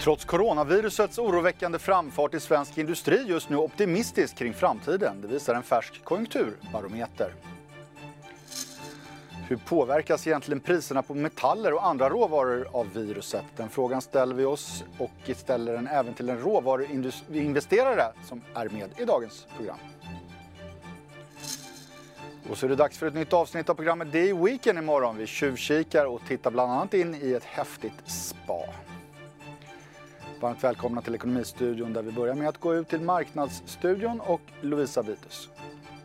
Trots coronavirusets oroväckande framfart är svensk industri just nu optimistisk kring framtiden. Det visar en färsk konjunkturbarometer. Hur påverkas egentligen priserna på metaller och andra råvaror av viruset? Den frågan ställer vi oss och ställer den även till en råvaruinvesterare som är med i dagens program. Och så är det dags för ett nytt avsnitt av programmet Day Weekend imorgon. Vi tjuvkikar och tittar bland annat in i ett häftigt spa. Varmt välkomna till Ekonomistudion där vi börjar med att gå ut till Marknadsstudion och Lovisa Vitus.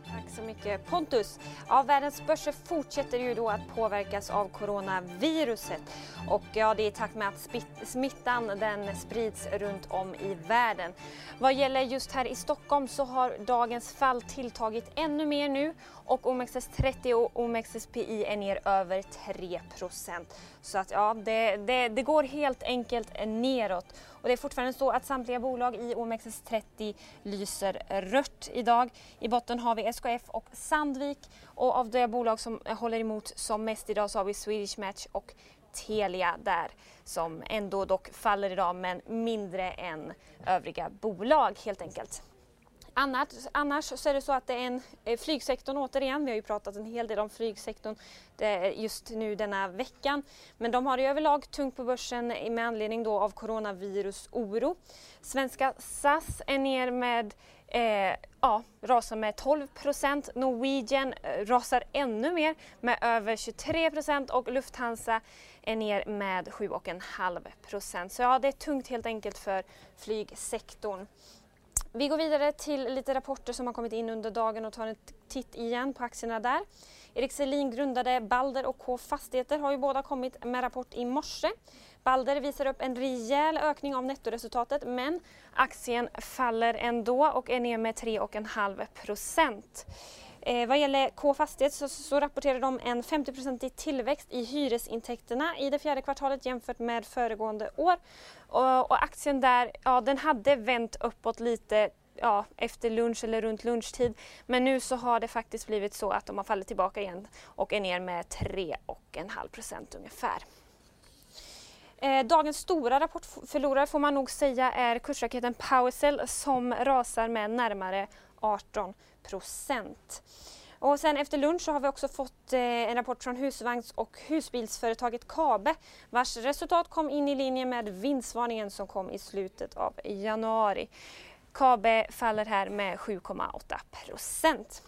Tack så mycket Pontus. Ja, världens börser fortsätter ju då att påverkas av coronaviruset och ja, det är i takt med att smittan den sprids runt om i världen. Vad gäller just här i Stockholm så har dagens fall tilltagit ännu mer nu och OMXS30 och OMXSPI är ner över 3 Så att ja, det, det, det går helt enkelt neråt. Och det är fortfarande så att samtliga bolag i OMXS30 lyser rött idag. I botten har vi SKF och Sandvik och av de bolag som håller emot som mest idag så har vi Swedish Match och Telia där som ändå dock faller idag men mindre än övriga bolag helt enkelt. Annars, annars så är det så att det är en eh, flygsektorn återigen. Vi har ju pratat en hel del om flygsektorn eh, just nu denna veckan. Men de har det överlag tungt på börsen med anledning då av coronavirusoro. Svenska SAS är ner med eh, ja, rasar med 12 Norwegian eh, rasar ännu mer med över 23 procent och Lufthansa är ner med 7,5 procent. Så ja, det är tungt helt enkelt för flygsektorn. Vi går vidare till lite rapporter som har kommit in under dagen och tar en titt igen på aktierna där. Erik Selin grundade Balder och K Fastigheter har ju båda kommit med rapport i morse. Balder visar upp en rejäl ökning av nettoresultatet men aktien faller ändå och är ner med 3,5 procent. Eh, vad gäller K Fastighet så, så rapporterar de en 50-procentig tillväxt i hyresintäkterna i det fjärde kvartalet jämfört med föregående år. Och, och aktien där, ja den hade vänt uppåt lite ja, efter lunch eller runt lunchtid. Men nu så har det faktiskt blivit så att de har fallit tillbaka igen och är ner med 3,5 procent ungefär. Eh, dagens stora rapportförlorare får man nog säga är kursraketen Powercell som rasar med närmare 18 procent. Och sen efter lunch så har vi också fått eh, en rapport från husvagns och husbilsföretaget Kabe vars resultat kom in i linje med vinstvarningen som kom i slutet av januari. Kabe faller här med 7,8 procent.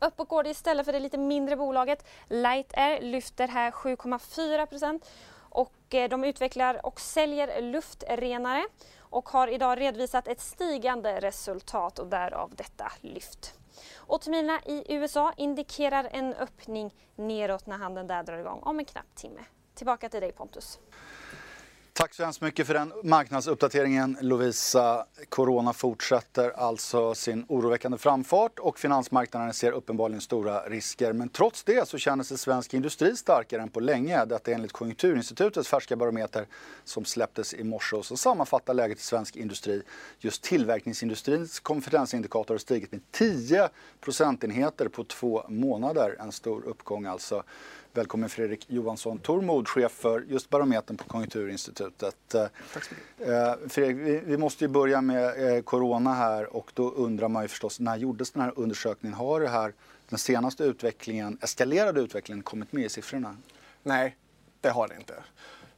Uppåt går det istället för det lite mindre bolaget Light Air lyfter här 7,4 procent och eh, de utvecklar och säljer luftrenare och har idag redovisat ett stigande resultat och därav detta lyft. Och terminerna i USA indikerar en öppning neråt när handeln där drar igång om en knapp timme. Tillbaka till dig Pontus. Tack så hemskt mycket för den marknadsuppdateringen Lovisa. Corona fortsätter alltså sin oroväckande framfart och finansmarknaden ser uppenbarligen stora risker. Men trots det så känner sig svensk industri starkare än på länge. Detta enligt Konjunkturinstitutets färska barometer som släpptes i morse och som sammanfattar läget i svensk industri. Just tillverkningsindustrins konfidensindikator har stigit med 10 procentenheter på två månader. En stor uppgång alltså. Välkommen Fredrik Johansson Tormod, chef för just barometern på Konjunkturinstitutet. Eh, Tack så mycket. Eh, Fredrik, vi, måste ju börja med eh, Corona här och då undrar man ju förstås när gjordes den här undersökningen? Har det här, den senaste utvecklingen, eskalerade utvecklingen kommit med i siffrorna? Nej, det har det inte.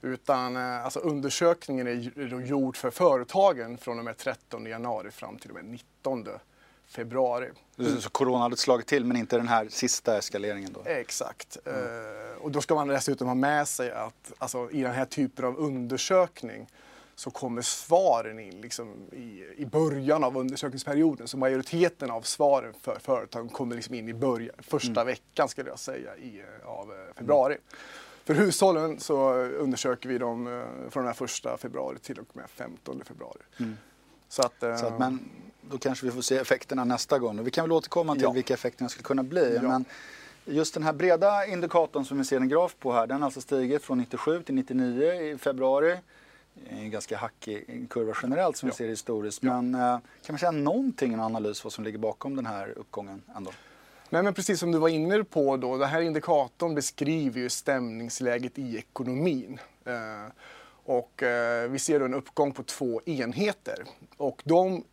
Utan alltså, undersökningen är gjord för företagen från och med 13 januari fram till och med 19 februari. Så corona hade slagit till men inte den här sista eskaleringen då? Exakt. Mm. Uh, och då ska man dessutom ha med sig att alltså, i den här typen av undersökning så kommer svaren in liksom i, i början av undersökningsperioden. Så majoriteten av svaren för företagen kommer liksom in i början, första mm. veckan skulle jag säga i, av eh, februari. Mm. För hushållen så undersöker vi dem eh, från den här första februari till och med 15 februari. Mm. Så att, så att, men då kanske vi får se effekterna nästa gång. Vi kan väl återkomma till ja. vilka effekterna skulle kunna bli. Ja. Men just den här breda indikatorn som vi ser en graf på här, den har alltså stigit från 97 till 99 i februari. En ganska hackig kurva generellt som ja. vi ser historiskt. Men eh, kan man säga någonting, en analys vad som ligger bakom den här uppgången ändå? Nej, men precis som du var inne på då, den här indikatorn beskriver ju stämningsläget i ekonomin. Eh, Och eh, vi ser då en uppgång på två enheter. Och de,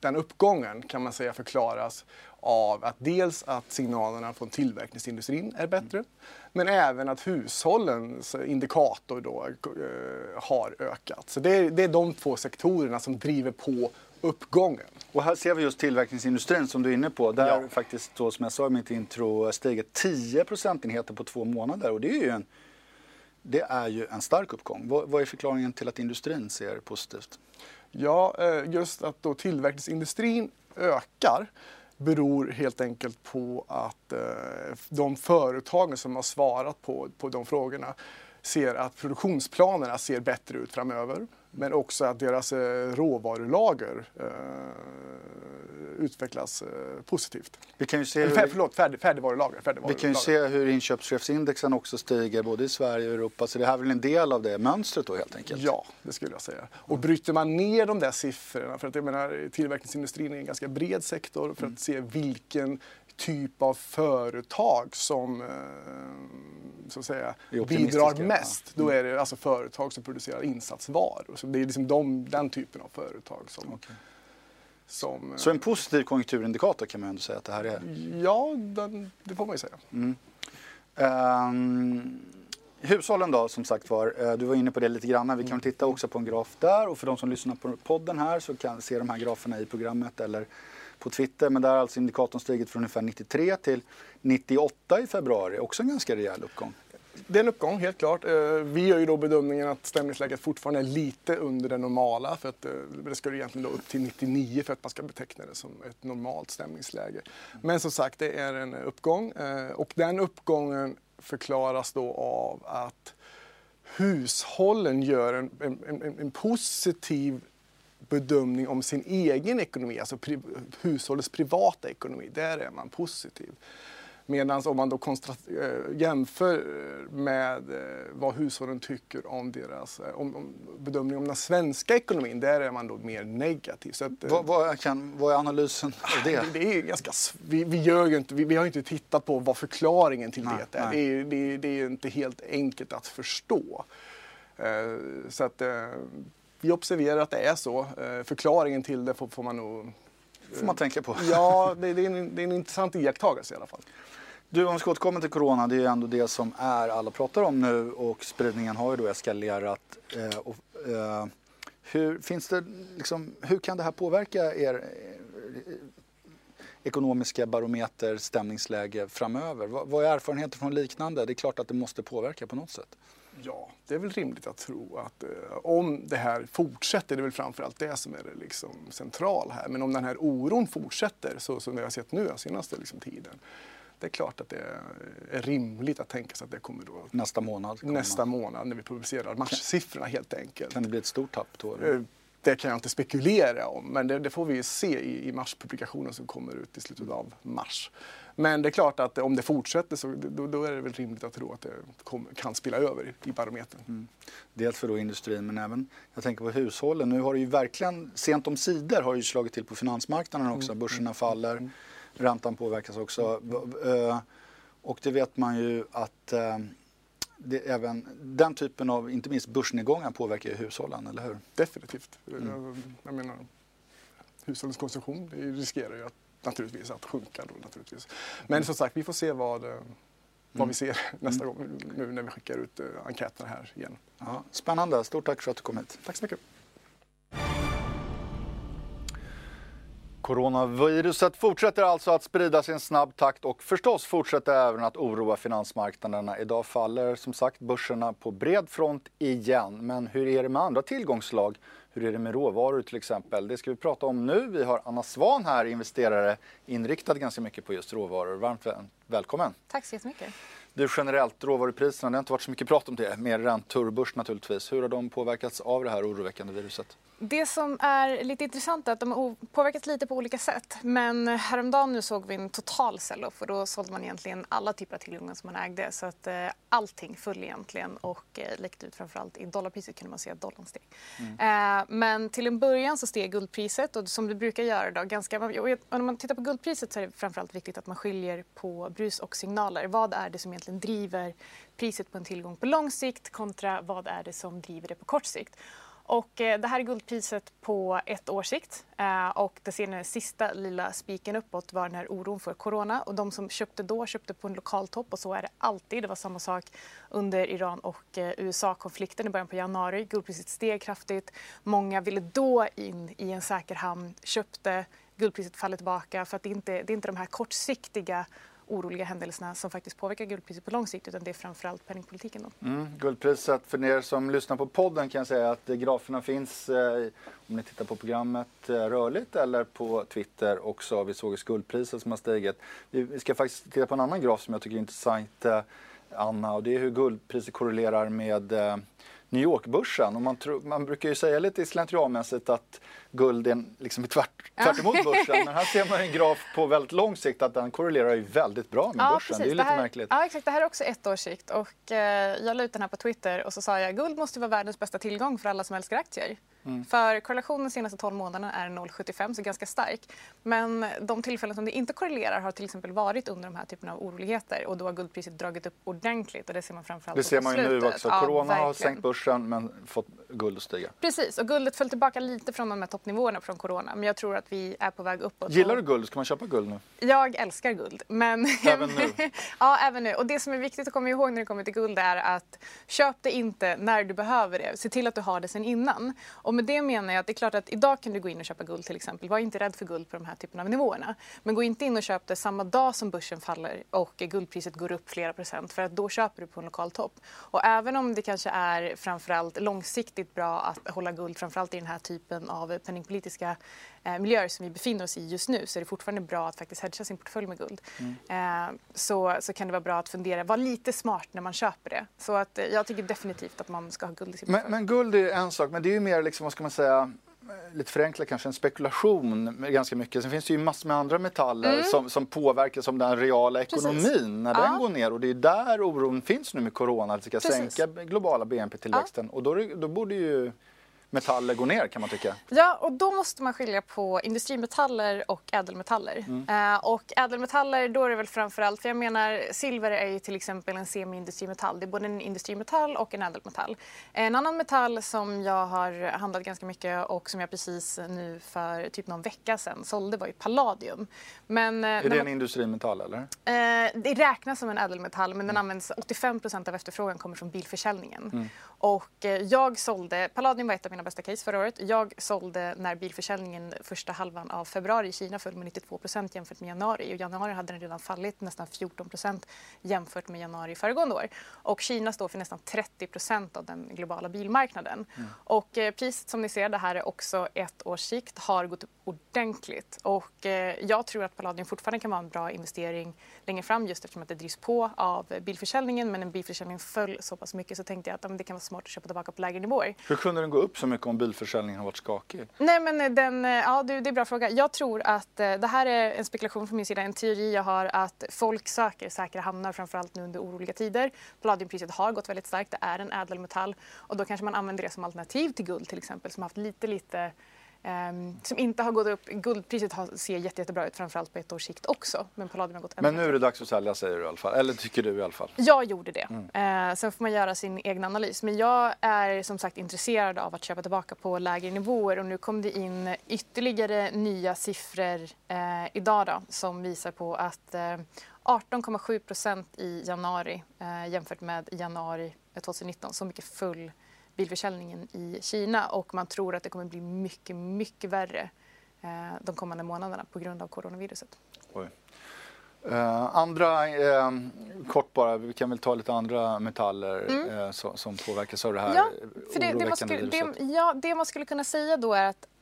den uppgången kan man säga förklaras av att dels att signalerna från tillverkningsindustrin är bättre, men även att hushållens indikator då, eh, har ökat. Så det är, det är de två sektorerna som driver på uppgången. Och här ser vi just tillverkningsindustrin som du är inne på. Där Ja. faktiskt, då, som jag sa i mitt intro, stigit 10 procentenheter på två månader. Och det är ju en, det är ju en stark uppgång. Vad, vad är förklaringen till att industrin ser positivt? Ja, eh, just att då tillverkningsindustrin ökar beror helt enkelt på att eh, de företagen som har svarat på, på de frågorna ser att produktionsplanerna ser bättre ut framöver. Men också att deras eh, råvarulager eh, utvecklas eh, positivt. Vi kan ju se hur, fär, förlåt, färdig, färdigvarulager. vi färdigvarulager. kan ju se hur inköpschefsindexen också stiger både i Sverige och Europa. Så det här är väl en del av det mönstret då helt enkelt? Ja, det skulle jag säga. Och bryter man ner de där siffrorna, för att jag menar tillverkningsindustrin är en ganska bred sektor, för Mm. att se vilken typ av företag som eh, så att säga, bidrar mest. ja. Mm. Då är det alltså företag som producerar insatsvaror. Så det är liksom de, den typen av företag som... Okej. som eh, Så en positiv konjunkturindikator kan man ändå säga att det här är? Ja, den, det får man ju säga. Ehm, hushållen då, som sagt var. eh, Du var inne på det lite grann. Vi kan titta också på en graf där. Och för de som lyssnar på podden här så kan se de här graferna i programmet eller på Twitter. Men där har alltså indikatorn stigit från ungefär 93 till 98 i februari. Också en ganska rejäl uppgång. Det är en uppgång, helt klart. Eh, vi gör ju då bedömningen att stämningsläget fortfarande är lite under det normala. För att eh, det ska ju egentligen då upp till 99 för att man ska beteckna det som ett normalt stämningsläge. Men som sagt, det är en uppgång. Eh, och den uppgången förklaras då av att hushållen gör en, en, en, en positiv bedömning om sin egen ekonomi, alltså pri, hushållets privata ekonomi. Där är man positiv. Medan om man då eh, jämför med eh, vad hushållen tycker om deras eh, om, om bedömning om den svenska ekonomin, där är man då mer negativ. Så att, Vad, vad, kan, vad är analysen av det? det, är ganska, vi, vi, gör ju inte, vi, vi har inte tittat på vad förklaringen till Nej, det är. Det är, det, det är inte helt enkelt att förstå. Så att vi observerar att det är så. Eh, förklaringen till det får, får man nog... får man tänka på. Ja, det, det, är en, det är en intressant iakttagelse i alla fall. Du, om vi ska återkomma till corona, det är ju ändå det som är alla pratar om nu och spridningen har ju då eskalerat. Eh, och, eh, hur, finns det, liksom, hur kan det här påverka er eh, ekonomiska barometer, stämningsläge framöver? Vad, vad är erfarenheten från liknande? Det är klart att det måste påverka på något sätt. Ja, det är väl rimligt att tro att eh, om det här fortsätter, det är väl framförallt det som är det liksom central här, men om den här oron fortsätter så som vi har sett nu den senaste liksom, tiden, det är klart att det är rimligt att tänka sig att det kommer då Nästa månad kommer nästa månad när vi publicerar marssiffrorna helt enkelt. Kan det bli ett stort tapp då? Det kan jag inte spekulera om, men det, det får vi se i, i marspublikationen som kommer ut i slutet av mars. Men det är klart att om det fortsätter så då, då är det väl rimligt att tro att det kommer, kan spilla över i barometern. Dels för då industrin men även, jag tänker på hushållen. Nu har det ju verkligen, sent om sidor har det ju slagit till på finansmarknaden också. Börserna faller, räntan påverkas också. Eh, Och det vet man ju att eh, det, även den typen av, inte minst börsnedgångar påverkar ju hushållen, eller hur? Definitivt. Jag, jag menar, hushållens konsumtion riskerar ju att, naturligtvis att sjunka. Då, naturligtvis. Men som sagt, vi får se vad, eh, vad vi ser nästa gång nu när vi skickar ut eh, enkäterna här igen. Ja, spännande, stort tack för att du kom hit. Tack så mycket. Coronaviruset fortsätter alltså att sprida sin snabb takt och förstås fortsätter även att oroa finansmarknaderna. Idag faller som sagt börserna på bred front igen. Men hur är det med andra tillgångslag? Hur är det med råvaror till exempel? Det ska vi prata om nu. Vi har Anna Svan här, investerare, inriktad ganska mycket på just råvaror. Varmt väl- välkommen! Tack så jättemycket. Du, generellt råvarupriserna, det har inte varit så mycket prat om det, mer räntor och börs naturligtvis. Hur har de påverkats av det här oroväckande viruset? Det som är lite intressant är att de har påverkats lite på olika sätt. Men häromdagen nu såg vi en total sell-off och då sålde man egentligen alla typer av tillgångar som man ägde. Så att eh, allting föll egentligen och eh, läckte ut framförallt i dollarpriset kunde man se att dollarn steg. Eh, men till en början så steg guldpriset och som det brukar göra då ganska... Om man tittar på guldpriset så är det framförallt viktigt att man skiljer på brus och signaler. Vad är det som egentligen egentligen driver priset på en tillgång på lång sikt kontra vad är det som driver det på kort sikt. Och eh, det här är guldpriset på ett års sikt eh, och det ser den sista lilla spiken uppåt var den här oron för corona och de som köpte då köpte på en lokal topp och så är det alltid. Det var samma sak under Iran och eh, USA-konflikten i början på januari. Guldpriset steg kraftigt. Många ville då in i en säker hamn, köpte, guldpriset faller tillbaka för att det inte det är inte de här kortsiktiga oroliga händelserna som faktiskt påverkar guldpriset på lång sikt utan det är framförallt penningpolitiken. Då. Mm, guldpriset, för er som lyssnar på podden kan jag säga att graferna finns eh, om ni tittar på programmet eh, rörligt eller på Twitter också. Vi såg guldpriset som har stigit. Vi, vi, ska faktiskt titta på en annan graf som jag tycker är intressant eh, Anna och det är hur guldpriset korrelerar med eh, New York-börsen. Och man, tror, man brukar ju säga lite slentrianmässigt att guld är liksom tvärt, tvärt emot börsen. Men här ser man en graf på väldigt lång sikt att den korrelerar ju väldigt bra med ja, börsen. Precis. Det är lite här, märkligt. Ja exakt, det här är också ett års sikt och eh, jag la ut den här på Twitter och så sa jag guld måste vara världens bästa tillgång för alla som älskar aktier. Mm. För korrelationen de senaste 12 månaderna är 0,75 så ganska stark. Men de tillfällen som det inte korrelerar har till exempel varit under de här typerna av oroligheter och då har guldpriset dragit upp ordentligt och det ser man framförallt Det ser man ju nu också. Ja, Corona verkligen. har sänkt börsen men fått guld att stiga. Precis och guldet föll tillbaka lite från de här toppnivåerna från corona men jag tror att vi är på väg uppåt. Gillar du guld? Ska man köpa guld nu? Jag älskar guld. Men... Även nu? ja, även nu. Och det som är viktigt att komma ihåg när det kommer till guld är att köp det inte när du behöver det. Se till att du har det sen innan. Och med det menar jag att det är klart att idag kan du gå in och köpa guld till exempel. Var inte rädd för guld på de här typerna av nivåerna. Men gå inte in och köp det samma dag som börsen faller och guldpriset går upp flera procent för att då köper du på en lokal topp. Och även om det kanske är framförallt långsiktigt bra att hålla guld framförallt i den här typen av penningpolitiska miljöer som vi befinner oss i just nu så är det fortfarande bra att faktiskt hedga sin portfölj med guld. Mm. Eh, så, så kan det vara bra att fundera, vara lite smart när man köper det. Så att, eh, jag tycker definitivt att man ska ha guld i sin portfölj. Men, men guld är en sak, men det är ju mer liksom, vad ska man säga, lite förenklat kanske, en spekulation ganska mycket. Sen finns det ju massor med andra metaller mm. som, som påverkar som den reala ekonomin Precis. när ja. den går ner. Och det är där oron finns nu med corona, att det ska Precis. sänka globala BNP-tillväxten. Ja. Och då, då borde ju metaller går ner kan man tycka. Ja, och då måste man skilja på industrimetaller och ädelmetaller. Mm. Uh, och ädelmetaller, då är det väl framförallt, för jag menar silver är ju till exempel en semi-industrimetall. Det är både en industrimetall och en ädelmetall. En annan metall som jag har handlat ganska mycket och som jag precis nu för typ någon vecka sedan sålde var ju palladium. Men, är det man, en industrimetall eller? Uh, det räknas som en ädelmetall men mm. den används, 85% av efterfrågan kommer från bilförsäljningen. Mm. Och uh, jag sålde, palladium var ett av mina bästa case förra året. Jag sålde när bilförsäljningen första halvan av februari i Kina föll med 92 jämfört med januari. I januari hade den redan fallit nästan 14% jämfört med januari föregående år. Och Kina står för nästan 30% av den globala bilmarknaden. Mm. Och eh, priset som ni ser, det här är också ett års sikt, har gått upp ordentligt. Och eh, jag tror att Palladium fortfarande kan vara en bra investering längre fram just eftersom att det drivs på av bilförsäljningen. Men när bilförsäljningen föll så pass mycket så tänkte jag att ja, det kan vara smart att köpa tillbaka på lägre nivåer. Hur kunde den gå upp så mycket om bilförsäljningen har varit skakig? Nej men eh, den, eh, ja det är en bra fråga. Jag tror att eh, det här är en spekulation från min sida, en teori jag har att folk söker säkra hamnar framförallt nu under oroliga tider. Palladiumpriset har gått väldigt starkt, det är en ädelmetall och då kanske man använder det som alternativ till guld till exempel som har haft lite lite som inte har gått upp. Guldpriset har, ser jätte, jättebra ut, framförallt på ett års sikt också. Men palladium har gått Men nu är det dags att sälja säger du i alla fall, eller tycker du i alla fall? Jag gjorde det. Mm. Uh, sen får man göra sin egen analys. Men jag är som sagt intresserad av att köpa tillbaka på lägre nivåer och nu kom det in ytterligare nya siffror uh, idag då, som visar på att uh, 18,7 procent i januari jämfört med januari 2019. Så mycket full bilförsäljningen i Kina och man tror att det kommer bli mycket, mycket värre eh, de kommande månaderna på grund av coronaviruset. Oj. Uh, andra, uh, kort bara, vi kan väl ta lite andra metaller mm. uh, så, som påverkas av det här ja, för det, det, man skulle, det, ja, det man skulle kunna säga då är att Eh,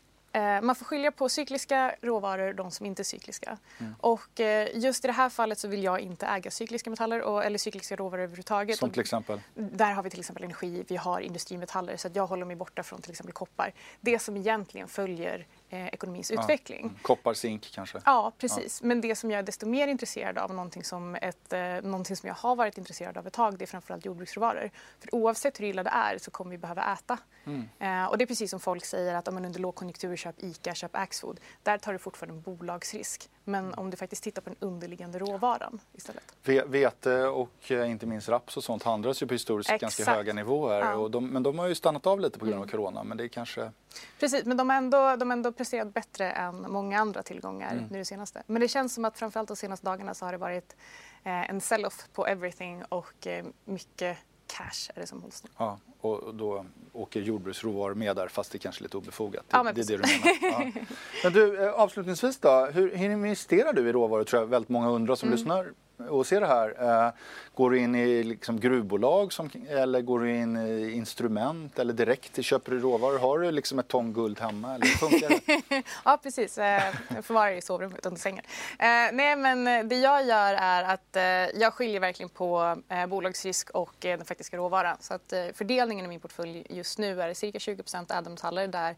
man får skilja på cykliska råvaror och de som inte är cykliska. Mm. Och eh, just i det här fallet så vill jag inte äga cykliska metaller och, eller cykliska råvaror överhuvudtaget. Som till exempel? Där har vi till exempel energi, vi har industrimetaller så jag håller mig borta från till exempel koppar. Det som egentligen följer eh, ekonomins ja. utveckling. Koppar, zink kanske? Ja, precis. Ja. Men det som jag är desto mer intresserad av, någonting som, ett, eh, någonting som jag har varit intresserad av ett tag, det är framförallt jordbruksråvaror. För oavsett hur illa det är så kommer vi behöva äta. Mm. Eh, och det är precis som folk säger att om man under lågkonjunktur köp ICA, köp Axfood. Där tar du fortfarande en bolagsrisk. Men om du faktiskt tittar på den underliggande råvaran istället. Vete och eh, inte minst raps och sånt handlas ju på historiskt Exakt. ganska höga nivåer. Ja. Och de, men de har ju stannat av lite på grund av mm. corona. Men det är kanske... Precis, men de har ändå, de ändå presterat bättre än många andra tillgångar mm. nu det senaste. Men det känns som att framförallt de senaste dagarna så har det varit eh, en sell-off på everything och eh, mycket cash är det som hålls nu. Ja, och då åker jordbruksråvaror med där fast det kanske är lite obefogat. Det, ja, det är det du menar. Ja. Men du, eh, avslutningsvis då, hur, hur investerar du i råvaror tror jag väldigt många undrar som mm. lyssnar och ser det här. Eh, går du in i liksom gruvbolag som, eller går du in i instrument eller direkt köper du råvaror? Har du liksom ett ton guld hemma eller funkar det? ja precis, eh, jag förvarar i sovrummet under sängen. Eh, nej men det jag gör är att jag skiljer verkligen på bolagsrisk och den faktiska råvaran. Så att fördelningen i min portfölj just nu är cirka 20 ädelmetaller där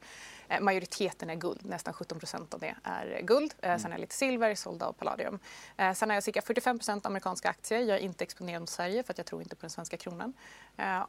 majoriteten är guld, nästan 17 procent av det är guld. Eh, mm. Sen är lite silver, sålda och palladium. Eh, sen har jag cirka 45 procent amerikanska aktier. Jag är inte exponerad mot Sverige för att jag tror inte på den svenska kronan.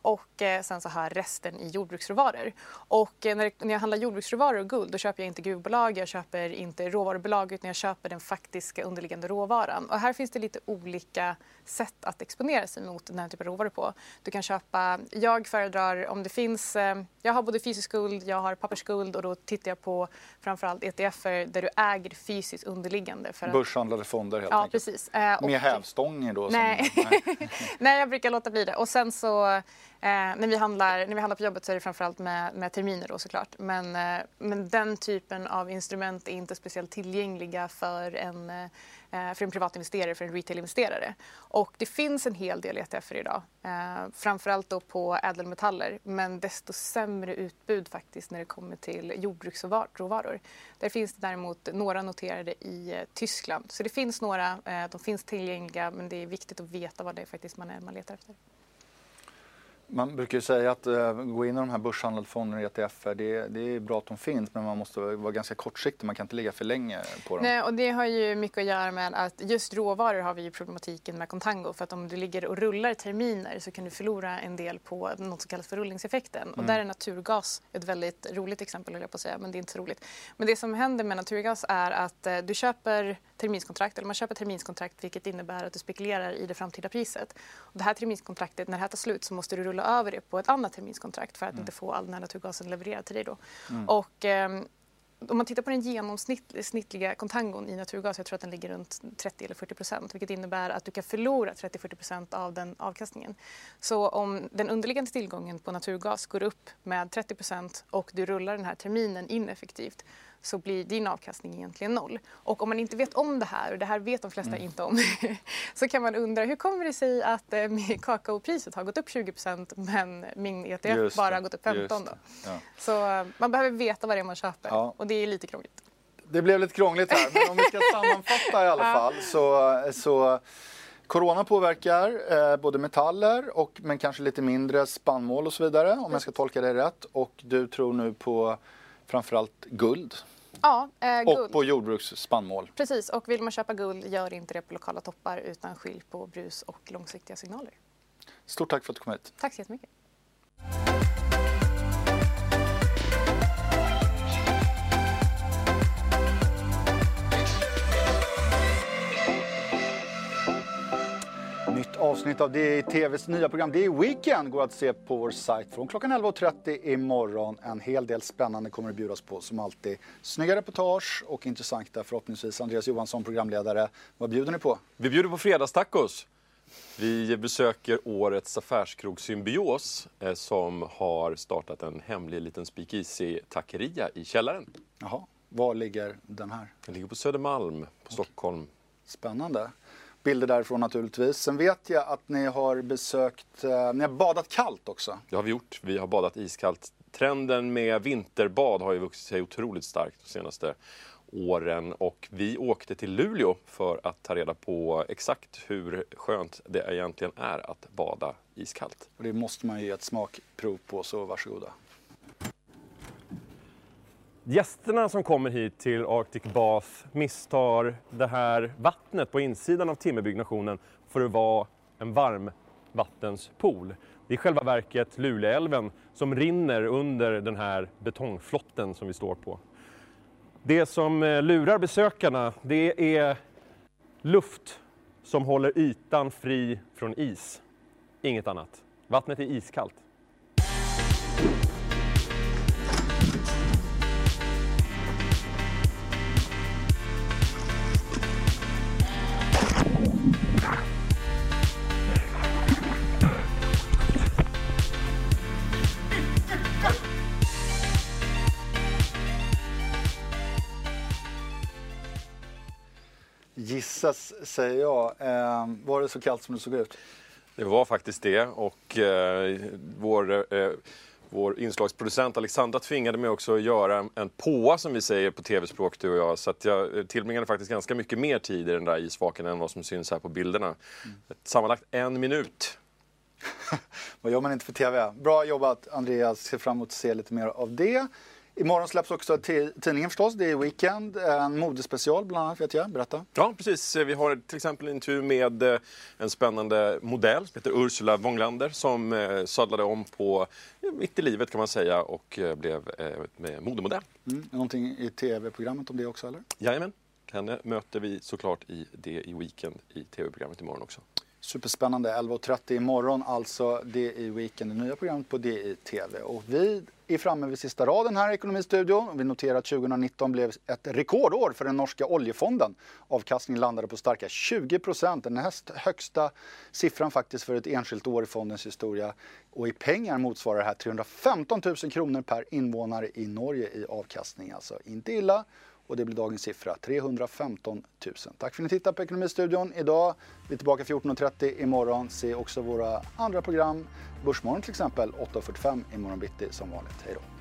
Och sen så har jag resten i jordbruksråvaror. Och när jag handlar jordbruksråvaror och guld då köper jag inte gruvbolag, jag köper inte råvarubolag utan jag köper den faktiska underliggande råvaran. Och här finns det lite olika sätt att exponera sig mot den här typen av råvaror på. Du kan köpa, jag föredrar om det finns, jag har både fysisk guld, jag har pappersguld och då tittar jag på framförallt ETFer där du äger fysiskt underliggande. För att... Börshandlade fonder helt ja, enkelt? Precis. Eh, Med hävstånger då? Nej. Som... nej. nej, jag brukar låta bli det. Och sen så Eh, när, vi handlar, när vi handlar på jobbet så är det framförallt med, med terminer då såklart. Men, eh, men den typen av instrument är inte speciellt tillgängliga för en, eh, Eh, för en privatinvesterare, för en retailinvesterare. Och det finns en hel del ETFer idag, eh, framförallt då på ädelmetaller, men desto sämre utbud faktiskt när det kommer till jordbruksråvaror. Där finns det däremot några noterade i eh, Tyskland. Så det finns några, eh, de finns tillgängliga, men det är viktigt att veta vad det är faktiskt man, är, man letar efter. Man brukar ju säga att uh, gå in i de här börshandlade fonderna, ETFer, det, det är bra att de finns men man måste vara ganska kortsiktig, man kan inte ligga för länge på dem. Nej, och det har ju mycket att göra med att just råvaror har vi ju problematiken med Contango för att om du ligger och rullar terminer så kan du förlora en del på något som kallas för rullningseffekten mm. och där är naturgas ett väldigt roligt exempel höll jag på att säga, men det är inte så roligt. Men det som händer med naturgas är att uh, du köper terminskontrakt, eller man köper terminskontrakt vilket innebär att du spekulerar i det framtida priset. Och det här terminskontraktet, när det här tar slut så måste du rulla över det på ett annat terminskontrakt för att mm. inte få all den här naturgasen levererad till dig då. Mm. Och, eh, om man tittar på den genomsnittliga kontangon i naturgas, jag tror att den ligger runt 30 eller 40 procent, vilket innebär att du kan förlora 30-40 procent av den avkastningen. Så om den underliggande tillgången på naturgas går upp med 30 procent och du rullar den här terminen ineffektivt så blir din avkastning egentligen noll. Och om man inte vet om det här, och det här vet de flesta mm. inte om, så kan man undra hur kommer det sig att eh, kakaopriset har gått upp 20% men min ETF bara har gått upp 15 då? Ja. Så eh, man behöver veta vad det är man köper ja. och det är lite krångligt. Det blev lite krångligt här, men om vi ska sammanfatta i alla fall så, så Corona påverkar eh, både metaller och men kanske lite mindre spannmål och så vidare om jag ska tolka det rätt. Och du tror nu på framförallt guld. Ja, eh, guld. Och på jordbruksspannmål. Precis, och vill man köpa guld, gör inte det på lokala toppar utan skilj på brus och långsiktiga signaler. Stort tack för att du kom hit. Tack så jättemycket. Avsnitt av DTVs nya program Det är Weekend går att se på vår sajt från klockan 11.30 imorgon. En hel del spännande kommer att bjudas på som alltid. Snygga reportage och intressanta förhoppningsvis. Andreas Johansson, programledare. Vad bjuder ni på? Vi bjuder på fredagstacos. Vi besöker årets affärskrog Symbios eh, som har startat en hemlig liten speakeasy-taqueria i källaren. Jaha, var ligger den här? Den ligger på Södermalm, på okay. Stockholm. Spännande bilder därifrån naturligtvis. Sen vet jag att ni har besökt, eh, ni har badat kallt också. Det har vi gjort. Vi har badat iskallt. Trenden med vinterbad har ju vuxit sig otroligt starkt de senaste åren och vi åkte till Luleå för att ta reda på exakt hur skönt det egentligen är att bada iskallt. Och det måste man ju ge ett smakprov på, så varsågoda. Gästerna som kommer hit till Arctic Bath misstar det här vattnet på insidan av timmerbyggnationen för att vara en varmvattenspool. Det är i själva verket Luleälven som rinner under den här betongflotten som vi står på. Det som eh, lurar besökarna det är luft som håller ytan fri från is. Inget annat. Vattnet är iskallt. Gissas, säger jag. Eh, var det så kallt som det såg ut? Det var faktiskt det och eh, vår, eh, vår inslagsproducent Alexandra tvingade mig också att göra en, en påa som vi säger på tv-språk du och jag. Så att jag eh, tillbringade faktiskt ganska mycket mer tid i den där isvaken än vad som syns här på bilderna. Mm. Sammanlagt en minut. vad gör man inte för tv? Bra jobbat Andreas, ser fram emot att se lite mer av det. Imorgon släpps också tidningen förstås, det är Weekend. En modespecial bland annat vet jag, berätta. Ja precis, vi har till exempel en intervju med eh, en spännande modell som heter Ursula Wånglander som eh, sadlade om på mitt i livet kan man säga och eh, blev modemodell. Mm. Någonting i tv-programmet om det också eller? Jajamän, henne möter vi såklart i det i Weekend i tv-programmet imorgon också. Superspännande. 11.30 imorgon alltså. Det i Weekend, det nya programmet på DI-TV. Och vi är framme vid sista raden här i Ekonomistudion. Vi noterar att 2019 blev ett rekordår för den norska oljefonden. Avkastningen landade på starka 20 procent, den näst högsta siffran faktiskt för ett enskilt år i fondens historia. Och i pengar motsvarar det här 315 000 kronor per invånare i Norge i avkastning. Alltså inte illa och det blir dagens siffra 315 000. Tack för att ni tittade på Ekonomistudion idag. Vi är tillbaka 14.30 imorgon. Se också våra andra program. Börsmorgon till exempel 8.45 imorgon bitti som vanligt. Hej då!